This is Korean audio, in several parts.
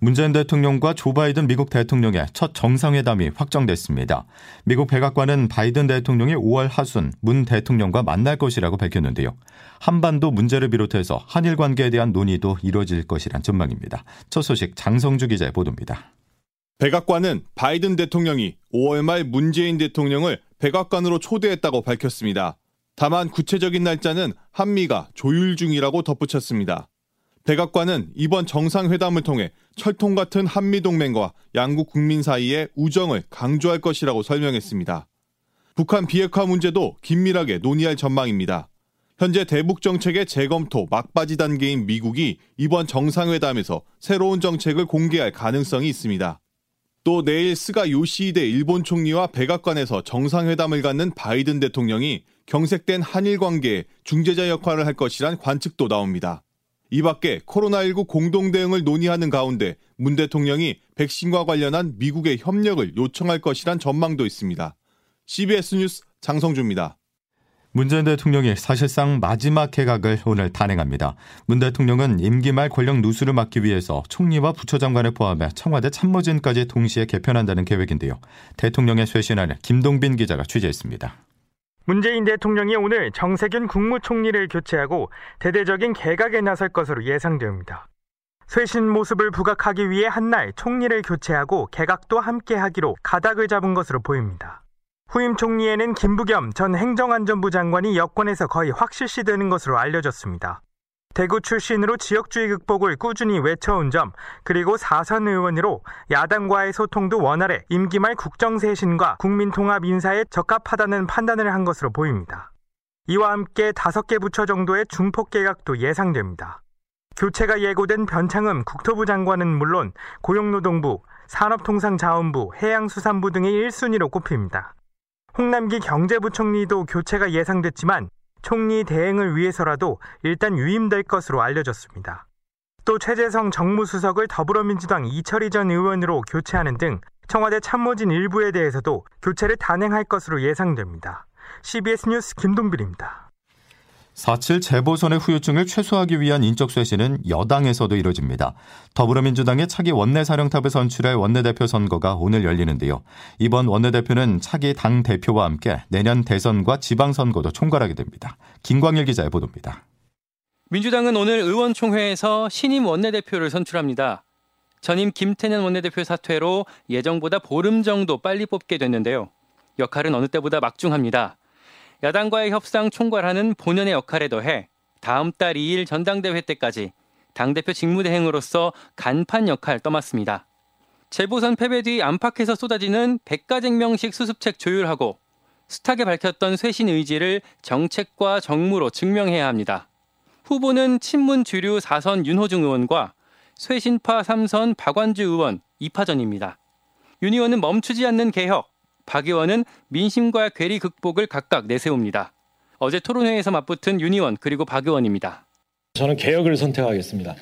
문재인 대통령과 조 바이든 미국 대통령의 첫 정상회담이 확정됐습니다. 미국 백악관은 바이든 대통령이 5월 하순 문 대통령과 만날 것이라고 밝혔는데요. 한반도 문제를 비롯해서 한일 관계에 대한 논의도 이뤄질 것이란 전망입니다. 첫 소식 장성주 기자의 보도입니다. 백악관은 바이든 대통령이 5월 말 문재인 대통령을 백악관으로 초대했다고 밝혔습니다. 다만 구체적인 날짜는 한미가 조율 중이라고 덧붙였습니다. 백악관은 이번 정상회담을 통해 철통 같은 한미동맹과 양국 국민 사이의 우정을 강조할 것이라고 설명했습니다. 북한 비핵화 문제도 긴밀하게 논의할 전망입니다. 현재 대북 정책의 재검토 막바지 단계인 미국이 이번 정상회담에서 새로운 정책을 공개할 가능성이 있습니다. 또 내일 스가 요시히데 일본 총리와 백악관에서 정상회담을 갖는 바이든 대통령이 경색된 한일 관계에 중재자 역할을 할 것이란 관측도 나옵니다. 이 밖에 코로나19 공동 대응을 논의하는 가운데 문 대통령이 백신과 관련한 미국의 협력을 요청할 것이란 전망도 있습니다. CBS 뉴스 장성주입니다. 문재인 대통령이 사실상 마지막 개각을 오늘 단행합니다. 문 대통령은 임기 말 권력 누수를 막기 위해서 총리와 부처장관을 포함해 청와대 참모진까지 동시에 개편한다는 계획인데요. 대통령의 쇄신안을 김동빈 기자가 취재했습니다. 문재인 대통령이 오늘 정세균 국무총리를 교체하고 대대적인 개각에 나설 것으로 예상됩니다. 쇄신 모습을 부각하기 위해 한날 총리를 교체하고 개각도 함께 하기로 가닥을 잡은 것으로 보입니다. 후임 총리에는 김부겸 전 행정안전부 장관이 여권에서 거의 확실시되는 것으로 알려졌습니다. 대구 출신으로 지역주의 극복을 꾸준히 외쳐온 점, 그리고 사선 의원으로 야당과의 소통도 원활해 임기 말 국정쇄신과 국민통합 인사에 적합하다는 판단을 한 것으로 보입니다. 이와 함께 다섯 개 부처 정도의 중폭 개각도 예상됩니다. 교체가 예고된 변창흠 국토부 장관은 물론 고용노동부, 산업통상자원부, 해양수산부 등의 1순위로 꼽힙니다. 홍남기 경제부총리도 교체가 예상됐지만 총리 대행을 위해서라도 일단 유임될 것으로 알려졌습니다. 또 최재성 정무수석을 더불어민주당 이철희 전 의원으로 교체하는 등 청와대 참모진 일부에 대해서도 교체를 단행할 것으로 예상됩니다. CBS 뉴스 김동빈입니다. 4.7 재보선의 후유증을 최소화하기 위한 인적 쇄신은 여당에서도 이뤄집니다. 더불어민주당의 차기 원내사령탑을 선출할 원내대표 선거가 오늘 열리는데요. 이번 원내대표는 차기 당 대표와 함께 내년 대선과 지방선거도 총괄하게 됩니다. 김광일 기자의 보도입니다. 민주당은 오늘 의원총회에서 신임 원내대표를 선출합니다. 전임 김태년 원내대표 사퇴로 예정보다 보름 정도 빨리 뽑게 됐는데요. 역할은 어느 때보다 막중합니다. 야당과의 협상 총괄하는 본연의 역할에 더해 다음 달 2일 전당대회 때까지 당대표 직무대행으로서 간판 역할 떠맡습니다. 재보선 패배 뒤 안팎에서 쏟아지는 백가쟁명식 수습책 조율하고 숱하게 밝혔던 쇄신 의지를 정책과 정무로 증명해야 합니다. 후보는 친문 주류 4선 윤호중 의원과 쇄신파 3선 박완주 의원 2파전입니다. 윤 의원은 멈추지 않는 개혁, 박 의원은 민심과 괴리 극복을 각각 내세웁니다. 어제 토론회에서 맞붙은 윤 의원 그리고 박 의원입니다. 저는 개혁을 선택하겠습니다.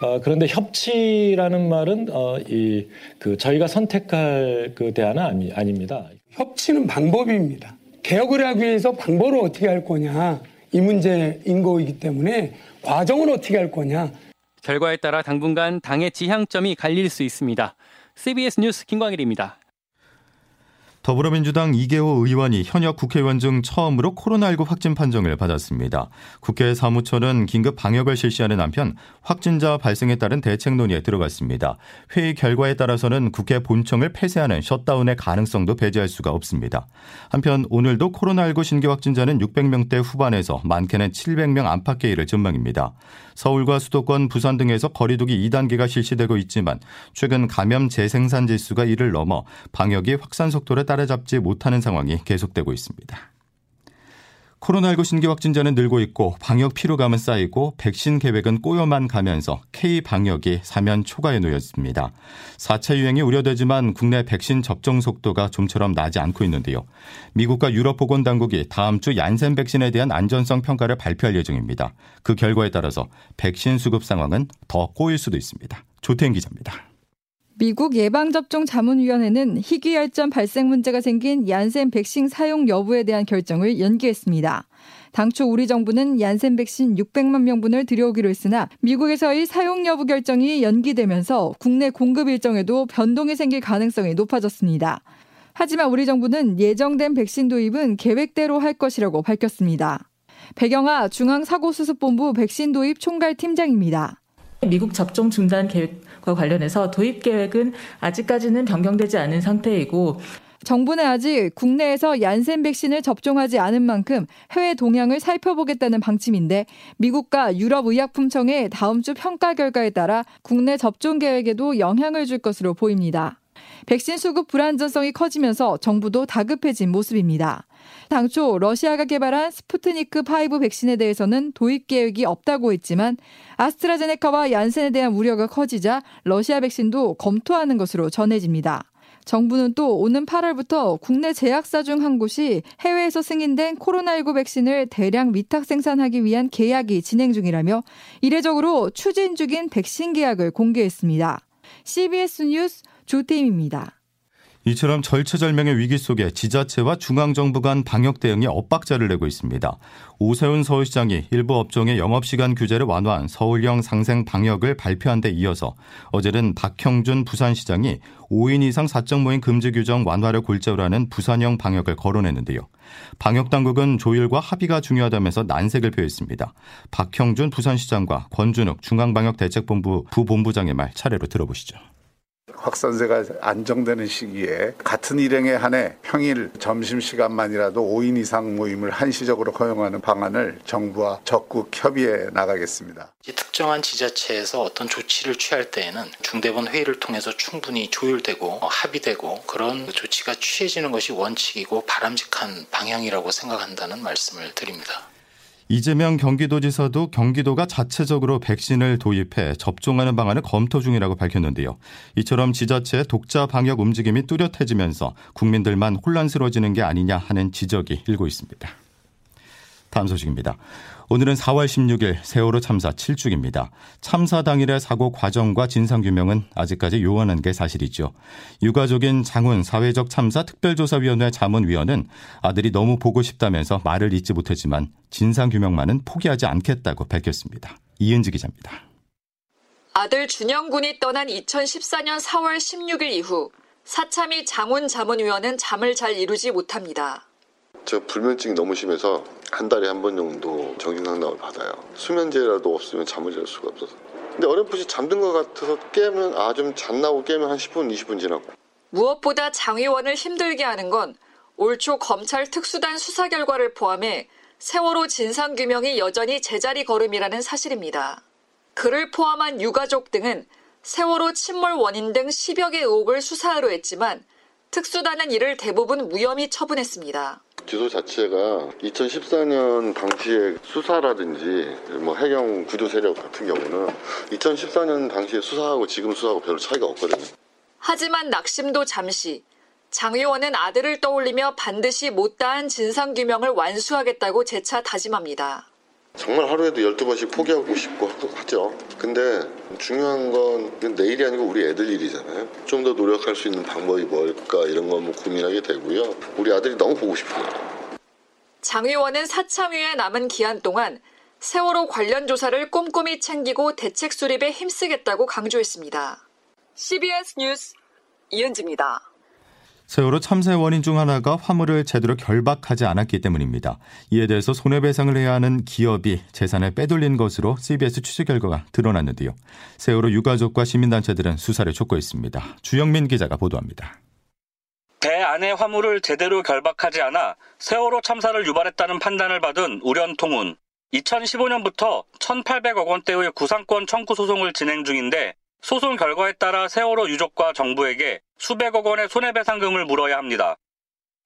어, 그런데 협치라는 말은 어, 이, 그 저희가 선택할 그 대안은 아니, 아닙니다. 협치는 방법입니다. 개혁을 하기 위해서 방법을 어떻게 할 거냐 이 문제인 거이기 때문에 과정을 어떻게 할 거냐. 결과에 따라 당분간 당의 지향점이 갈릴 수 있습니다. CBS 뉴스 김광일입니다. 더불어민주당 이계호 의원이 현역 국회의원 중 처음으로 코로나19 확진 판정을 받았습니다. 국회 사무처는 긴급 방역을 실시하는 한편 확진자 발생에 따른 대책 논의에 들어갔습니다. 회의 결과에 따라서는 국회 본청을 폐쇄하는 셧다운의 가능성도 배제할 수가 없습니다. 한편 오늘도 코로나19 신규 확진자는 600명대 후반에서 많게는 700명 안팎에 이를 전망입니다. 서울과 수도권, 부산 등에서 거리두기 2단계가 실시되고 있지만 최근 감염 재생산 지수가 이를 넘어 방역이 확산 속도를 따라 잡지 못하는 상황이 계속되고 있습니다. 코로나19 신규 확진자는 늘고 있고 방역 피로감은 쌓이고 백신 계획은 꼬여만 가면서 K 방역이 사면 초과에 놓였습니다. 4차 유행이 우려되지만 국내 백신 접종 속도가 좀처럼 나지 않고 있는데요. 미국과 유럽 보건 당국이 다음 주 얀센 백신에 대한 안전성 평가를 발표할 예정입니다. 그 결과에 따라서 백신 수급 상황은 더 꼬일 수도 있습니다. 조태인 기자입니다. 미국 예방접종 자문위원회는 희귀혈전 발생 문제가 생긴 얀센 백신 사용 여부에 대한 결정을 연기했습니다. 당초 우리 정부는 얀센 백신 600만 명분을 들여오기로 했으나 미국에서의 사용 여부 결정이 연기되면서 국내 공급 일정에도 변동이 생길 가능성이 높아졌습니다. 하지만 우리 정부는 예정된 백신 도입은 계획대로 할 것이라고 밝혔습니다. 배경아 중앙사고수습본부 백신 도입 총괄 팀장입니다. 미국 접종 중단 계획 과 관련해서 도입 계획은 아직까지는 변경되지 않은 상태이고 정부는 아직 국내에서 얀센 백신을 접종하지 않은 만큼 해외 동향을 살펴보겠다는 방침인데 미국과 유럽의약품청의 다음 주 평가 결과에 따라 국내 접종 계획에도 영향을 줄 것으로 보입니다. 백신 수급 불안전성이 커지면서 정부도 다급해진 모습입니다. 당초 러시아가 개발한 스푸트니크 5 백신에 대해서는 도입 계획이 없다고 했지만 아스트라제네카와 얀센에 대한 우려가 커지자 러시아 백신도 검토하는 것으로 전해집니다. 정부는 또 오는 8월부터 국내 제약사 중 한 곳이 해외에서 승인된 코로나19 백신을 대량 위탁 생산하기 위한 계약이 진행 중이라며 이례적으로 추진 중인 백신 계약을 공개했습니다. CBS 뉴스 조태임입니다. 이처럼 절체절명의 위기 속에 지자체와 중앙정부 간 방역 대응에 엇박자를 내고 있습니다. 오세훈 서울시장이 일부 업종의 영업시간 규제를 완화한 서울형 상생 방역을 발표한 데 이어서 어제는 박형준 부산시장이 5인 이상 사적 모임 금지 규정 완화를 골자로 하는 부산형 방역을 거론했는데요. 방역당국은 조율과 합의가 중요하다면서 난색을 표했습니다. 박형준 부산시장과 권준욱 중앙방역대책본부 부본부장의 말 차례로 들어보시죠. 확산세가 안정되는 시기에 같은 일행에 한해 평일 점심시간만이라도 5인 이상 모임을 한시적으로 허용하는 방안을 정부와 적극 협의해 나가겠습니다. 특정한 지자체에서 어떤 조치를 취할 때에는 중대본 회의를 통해서 충분히 조율되고 합의되고 그런 조치가 취해지는 것이 원칙이고 바람직한 방향이라고 생각한다는 말씀을 드립니다. 이재명 경기도지사도 경기도가 자체적으로 백신을 도입해 접종하는 방안을 검토 중이라고 밝혔는데요. 이처럼 지자체의 독자 방역 움직임이 뚜렷해지면서 국민들만 혼란스러워지는 게 아니냐 하는 지적이 일고 있습니다. 다음 소식입니다. 오늘은 4월 16일 세월호 참사 7주기입니다. 참사 당일의 사고 과정과 진상규명은 아직까지 요원한 게 사실이죠. 유가족인 장훈 사회적 참사 특별조사위원회 자문위원은 아들이 너무 보고 싶다면서 말을 잇지 못했지만 진상규명만은 포기하지 않겠다고 밝혔습니다. 이은지 기자입니다. 아들 준영 군이 떠난 2014년 4월 16일 이후 사참이 장훈 자문위원은 잠을 잘 이루지 못합니다. 저 불면증이 너무 심해서 한 달에 한 번 정도 정신상담을 받아요. 수면제라도 없으면 잠을 잘 수가 없어서. 근데 어렴풋이 잠든 것 같아서 깨면 아 좀 잤나고 깨면 한 10분 20분 지나고. 무엇보다 장 의원을 힘들게 하는 건 올 초 검찰 특수단 수사 결과를 포함해 세월호 진상규명이 여전히 제자리 걸음이라는 사실입니다. 그를 포함한 유가족 등은 세월호 침몰 원인 등 10여 개 의혹을 수사하려 했지만 특수단은 이를 대부분 무혐의 처분했습니다. 기소 자체가 2014년 당시의 수사라든지 뭐 해경 구조 세력 같은 경우는 2014년 당시의 수사하고 지금 수사하고 별로 차이가 없거든요. 하지만 낙심도 잠시 장 의원은 아들을 떠올리며 반드시 못다한 진상규명을 완수하겠다고 재차 다짐합니다. 정말 하루에도 12번씩 포기하고 싶고 하죠. 근데 중요한 건 내 일이 아니고 우리 애들 일이잖아요. 좀 더 노력할 수 있는 방법이 뭘까 이런 거뭐 고민하게 되고요. 우리 아들이 너무 보고 싶어요. 장 의원은 사참위에 남은 기한 동안 세월호 관련 조사를 꼼꼼히 챙기고 대책 수립에 힘쓰겠다고 강조했습니다. CBS 뉴스 이은지입니다. 세월호 참사의 원인 중 하나가 화물을 제대로 결박하지 않았기 때문입니다. 이에 대해서 손해배상을 해야 하는 기업이 재산을 빼돌린 것으로 CBS 취재 결과가 드러났는데요. 세월호 유가족과 시민단체들은 수사를 촉구했습니다. 주영민 기자가 보도합니다. 배 안에 화물을 제대로 결박하지 않아 세월호 참사를 유발했다는 판단을 받은 우련통운. 2015년부터 1,800억 원대의 구상권 청구 소송을 진행 중인데 소송 결과에 따라 세월호 유족과 정부에게 수백억 원의 손해배상금을 물어야 합니다.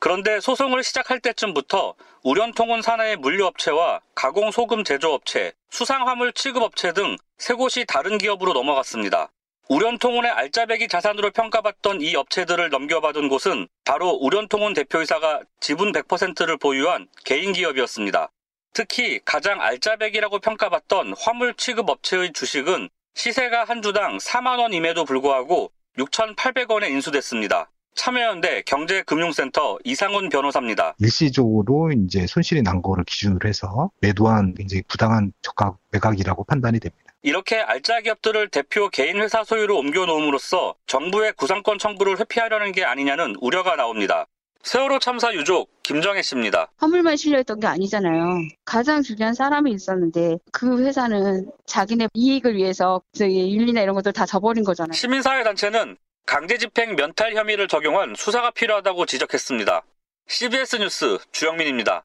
그런데 소송을 시작할 때쯤부터 우련통운 산하의 물류업체와 가공소금 제조업체, 수상화물 취급업체 등 세 곳이 다른 기업으로 넘어갔습니다. 우련통운의 알짜배기 자산으로 평가받던 이 업체들을 넘겨받은 곳은 바로 우련통운 대표이사가 지분 100%를 보유한 개인 기업이었습니다. 특히 가장 알짜배기라고 평가받던 화물 취급업체의 주식은 시세가 한 주당 4만 원임에도 불구하고 6,800원에 인수됐습니다. 참여연대 경제금융센터 이상훈 변호사입니다. 일시적으로 이제 손실이 난 거를 기준으로 해서 매도한 굉장히 부당한 저가 매각이라고 판단이 됩니다. 이렇게 알짜 기업들을 대표 개인 회사 소유로 옮겨놓음으로써 정부의 구상권 청구를 회피하려는 게 아니냐는 우려가 나옵니다. 세월호 참사 유족 김정혜 씨입니다. 화물만 실려있던 게 아니잖아요. 가장 중요한 사람이 있었는데 그 회사는 자기네 이익을 위해서 윤리나 이런 것들 다 저버린 거잖아요. 시민사회단체는 강제집행 면탈 혐의를 적용한 수사가 필요하다고 지적했습니다. CBS 뉴스 주영민입니다.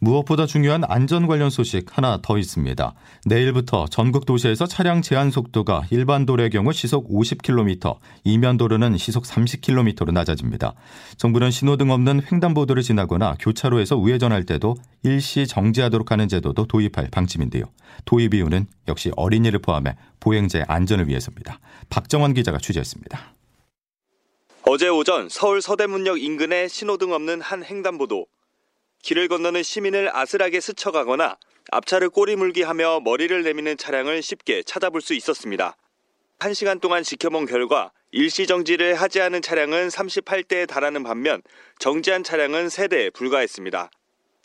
무엇보다 중요한 안전 관련 소식 하나 더 있습니다. 내일부터 전국 도시에서 차량 제한 속도가 일반 도로의 경우 시속 50km, 이면 도로는 시속 30km로 낮아집니다. 정부는 신호등 없는 횡단보도를 지나거나 교차로에서 우회전할 때도 일시 정지하도록 하는 제도도 도입할 방침인데요. 도입 이유는 역시 어린이를 포함해 보행자의 안전을 위해서입니다. 박정원 기자가 취재했습니다. 어제 오전 서울 서대문역 인근의 신호등 없는 한 횡단보도. 길을 건너는 시민을 아슬하게 스쳐가거나 앞차를 꼬리물기 하며 머리를 내미는 차량을 쉽게 찾아볼 수 있었습니다. 1시간 동안 지켜본 결과 일시 정지를 하지 않은 차량은 38대에 달하는 반면 정지한 차량은 3대에 불과했습니다.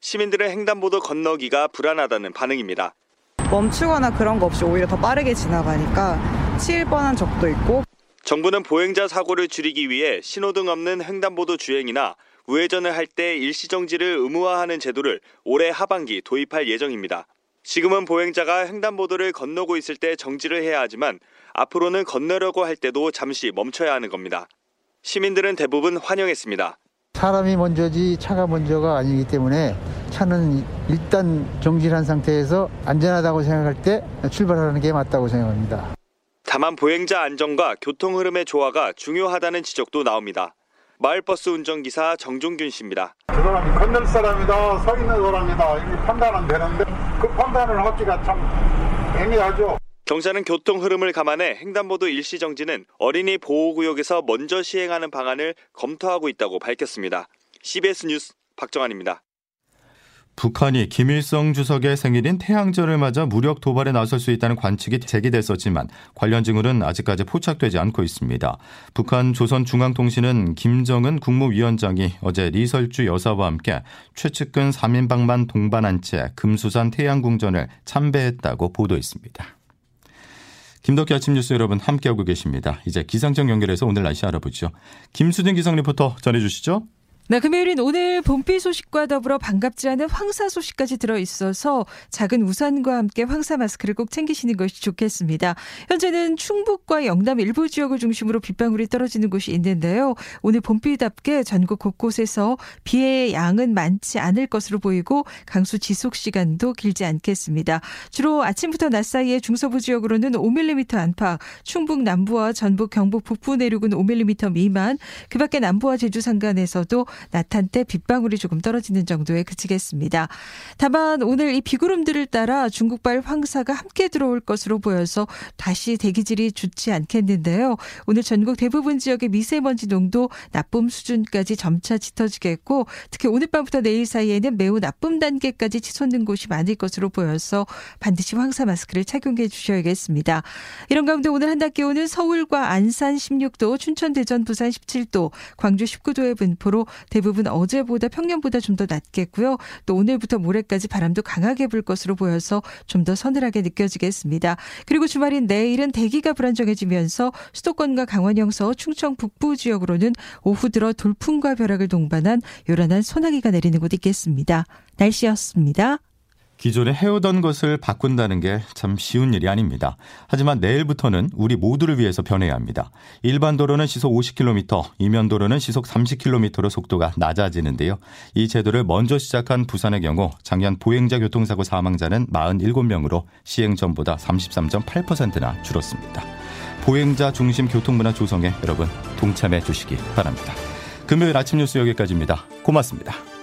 시민들은 횡단보도 건너기가 불안하다는 반응입니다. 멈추거나 그런 거 없이 오히려 더 빠르게 지나가니까 치일 뻔한 적도 있고 정부는 보행자 사고를 줄이기 위해 신호등 없는 횡단보도 주행이나 우회전을 할 때 일시정지를 의무화하는 제도를 올해 하반기 도입할 예정입니다. 지금은 보행자가 횡단보도를 건너고 있을 때 정지를 해야 하지만 앞으로는 건너려고 할 때도 잠시 멈춰야 하는 겁니다. 시민들은 대부분 환영했습니다. 사람이 먼저지 차가 먼저가 아니기 때문에 차는 일단 정지한 상태에서 안전하다고 생각할 때 출발하는 게 맞다고 생각합니다. 다만 보행자 안전과 교통 흐름의 조화가 중요하다는 지적도 나옵니다. 마을버스 운전기사 정종균 씨입니다. 그 사람이 건널 사람이다, 서 있는 사람이다 이렇게 판단은 되는데 그 판단을 하기가 참 애매하죠. 경찰은 교통 흐름을 감안해 횡단보도 일시 정지는 어린이 보호구역에서 먼저 시행하는 방안을 검토하고 있다고 밝혔습니다. CBS 뉴스 박정환입니다. 북한이 김일성 주석의 생일인 태양절을 맞아 무력 도발에 나설 수 있다는 관측이 제기됐었지만 관련 징후는 아직까지 포착되지 않고 있습니다. 북한 조선중앙통신은 김정은 국무위원장이 어제 리설주 여사와 함께 최측근 3인방만 동반한 채 금수산 태양궁전을 참배했다고 보도했습니다. 김덕기 아침 뉴스 여러분 함께하고 계십니다. 이제 기상청 연결해서 오늘 날씨 알아보죠. 김수진 기상 리포터 전해주시죠. 네, 금요일인 오늘 봄비 소식과 더불어 반갑지 않은 황사 소식까지 들어 있어서 작은 우산과 함께 황사 마스크를 꼭 챙기시는 것이 좋겠습니다. 현재는 충북과 영남 일부 지역을 중심으로 빗방울이 떨어지는 곳이 있는데요. 오늘 봄비답게 전국 곳곳에서 비의 양은 많지 않을 것으로 보이고 강수 지속 시간도 길지 않겠습니다. 주로 아침부터 낮 사이에 중서부 지역으로는 5mm 안팎, 충북 남부와 전북 경북 북부 내륙은 5mm 미만, 그 밖에 남부와 제주 산간에서도 낮한때 빗방울이 조금 떨어지는 정도에 그치겠습니다. 다만 오늘 이 비구름들을 따라 중국발 황사가 함께 들어올 것으로 보여서 다시 대기질이 좋지 않겠는데요. 오늘 전국 대부분 지역의 미세먼지 농도 나쁨 수준까지 점차 짙어지겠고 특히 오늘 밤부터 내일 사이에는 매우 나쁨 단계까지 치솟는 곳이 많을 것으로 보여서 반드시 황사 마스크를 착용해 주셔야겠습니다. 이런 가운데 오늘 한낮 기온은 서울과 안산 16도, 춘천, 대전, 부산 17도, 광주 19도의 분포로 대부분 어제보다 평년보다 좀 더 낮겠고요. 또 오늘부터 모레까지 바람도 강하게 불 것으로 보여서 좀 더 서늘하게 느껴지겠습니다. 그리고 주말인 내일은 대기가 불안정해지면서 수도권과 강원 영서, 충청 북부 지역으로는 오후 들어 돌풍과 벼락을 동반한 요란한 소나기가 내리는 곳 있겠습니다. 날씨였습니다. 기존에 해오던 것을 바꾼다는 게 참 쉬운 일이 아닙니다. 하지만 내일부터는 우리 모두를 위해서 변해야 합니다. 일반 도로는 시속 50km, 이면 도로는 시속 30km로 속도가 낮아지는데요. 이 제도를 먼저 시작한 부산의 경우 작년 보행자 교통사고 사망자는 47명으로 시행 전보다 33.8%나 줄었습니다. 보행자 중심 교통문화 조성에 여러분 동참해 주시기 바랍니다. 금요일 아침 뉴스 여기까지입니다. 고맙습니다.